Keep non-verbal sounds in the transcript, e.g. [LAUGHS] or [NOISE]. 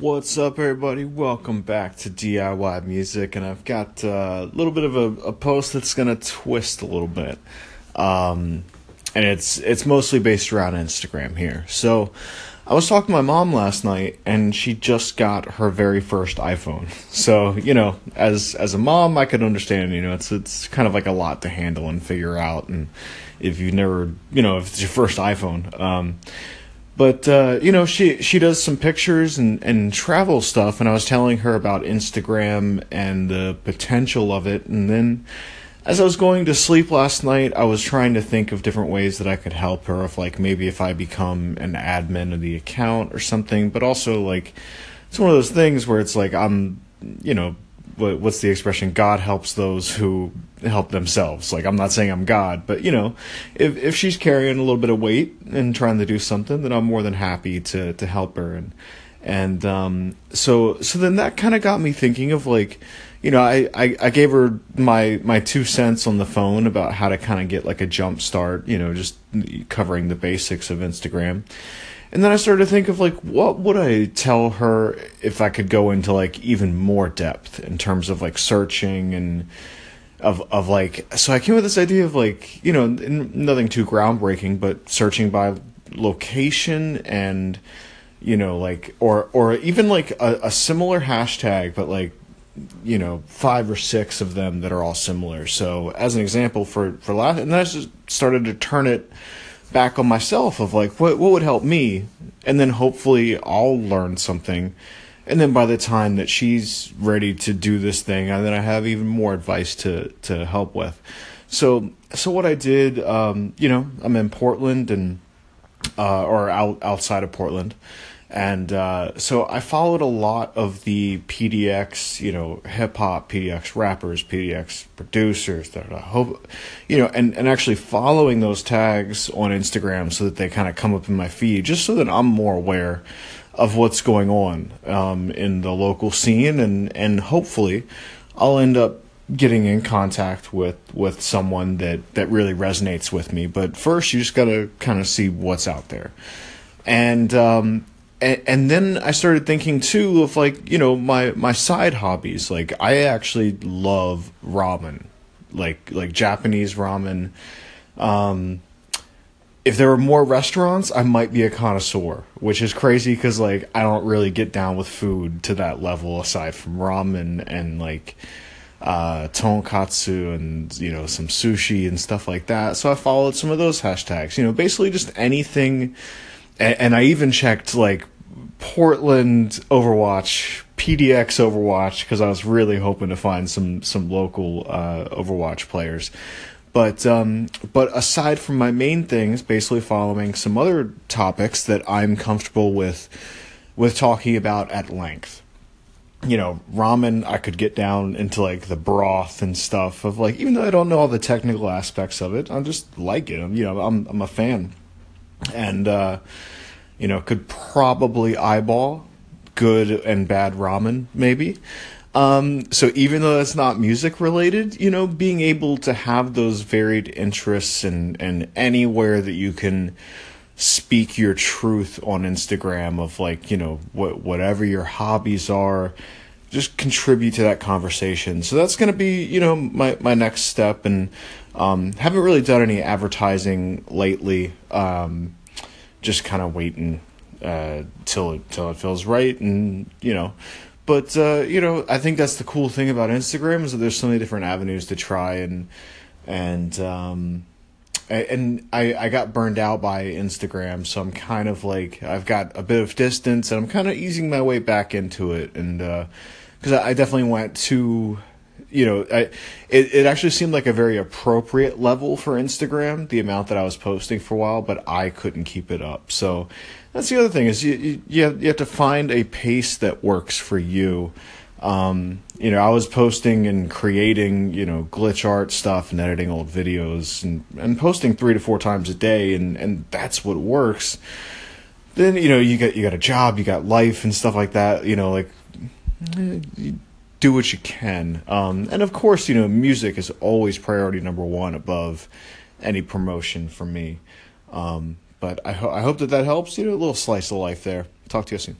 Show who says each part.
Speaker 1: What's up, everybody? Welcome back to DIY Music, and I've got uh, a little bit of a, a post that's gonna twist a little bit, um, and it's it's mostly based around Instagram here. So, I was talking to my mom last night, and she just got her very first iPhone. [LAUGHS] So, you know, as as a mom, I could understand. You know, it's it's kind of like a lot to handle and figure out, and if you've never, you know, if it's your first iPhone. Um, but uh, you know she she does some pictures and, and travel stuff and i was telling her about instagram and the potential of it. And then as i was going to sleep last night i was trying to think of different ways that i could help her if like maybe if i become an admin of the account or something. But also like it's one of those things where it's like i'm you know what's the expression? God helps those who help themselves. Like I'm not saying I'm God, but you know, if if she's carrying a little bit of weight and trying to do something, then I'm more than happy to to help her. And and um, so so then that kind of got me thinking of like, you know, I, I I gave her my my two cents on the phone about how to kind of get like a jump start. You know, just covering the basics of Instagram. And then I started to think of like, what would I tell her if I could go into like even more depth in terms of like searching and of of like. So I came with this idea of like, you know, nothing too groundbreaking, but searching by location and you know like or or even like a, a similar hashtag, but like you know five or six of them that are all similar. So as an example for for last, and then I just started to turn it back on myself of like what what would help me? And then hopefully I'll learn something. And then by the time that she's ready to do this thing and then I have even more advice to to help with. So so what I did um, you know I'm in Portland and uh, or out outside of Portland and uh, so I followed a lot of the PDX, you know, hip hop PDX rappers, PDX producers that hope, you know, and, and actually following those tags on Instagram so that they kind of come up in my feed, just so that I'm more aware of what's going on um, in the local scene, and and hopefully I'll end up getting in contact with with someone that that really resonates with me. But first, you just got to kind of see what's out there, and um, and, and then I started thinking too of like you know my my side hobbies. Like I actually love ramen, like like Japanese ramen. Um, if there were more restaurants, I might be a connoisseur, which is crazy because like I don't really get down with food to that level aside from ramen and like uh, tonkatsu and you know some sushi and stuff like that. So I followed some of those hashtags. You know, basically just anything. And, and I even checked like Portland Overwatch, PDX Overwatch, because I was really hoping to find some some local uh, Overwatch players. But um, but aside from my main things, basically following some other topics that I'm comfortable with with talking about at length. You know, ramen I could get down into like the broth and stuff of like even though I don't know all the technical aspects of it, I just like it. I'm, you know, I'm I'm a fan. And uh you know, could probably eyeball good and bad ramen, maybe. Um, so even though it's not music related, you know, being able to have those varied interests and, and anywhere that you can speak your truth on Instagram of like, you know, what, whatever your hobbies are, just contribute to that conversation. So that's going to be, you know, my, my next step and, um, haven't really done any advertising lately. Um, just kind of waiting uh, till till it feels right, and you know. But uh, you know, I think that's the cool thing about Instagram is that there's so many different avenues to try, and and um, and I I got burned out by Instagram, so I'm kind of like I've got a bit of distance, and I'm kind of easing my way back into it, and because uh, I, I definitely went too you know, I, it it actually seemed like a very appropriate level for Instagram, the amount that I was posting for a while, but I couldn't keep it up. So that's the other thing is you you, have, you have to find a pace that works for you. Um, you know, I was posting and creating, you know, glitch art stuff and editing old videos and, and posting three to four times a day and, and that's what works. Then, you know, you got you got a job, you got life and stuff like that, you know, like you, do what you can. Um, and of course, you know, music is always priority number one above any promotion for me. Um, but I, ho- I hope that that helps. You know, a little slice of life there. Talk to you soon.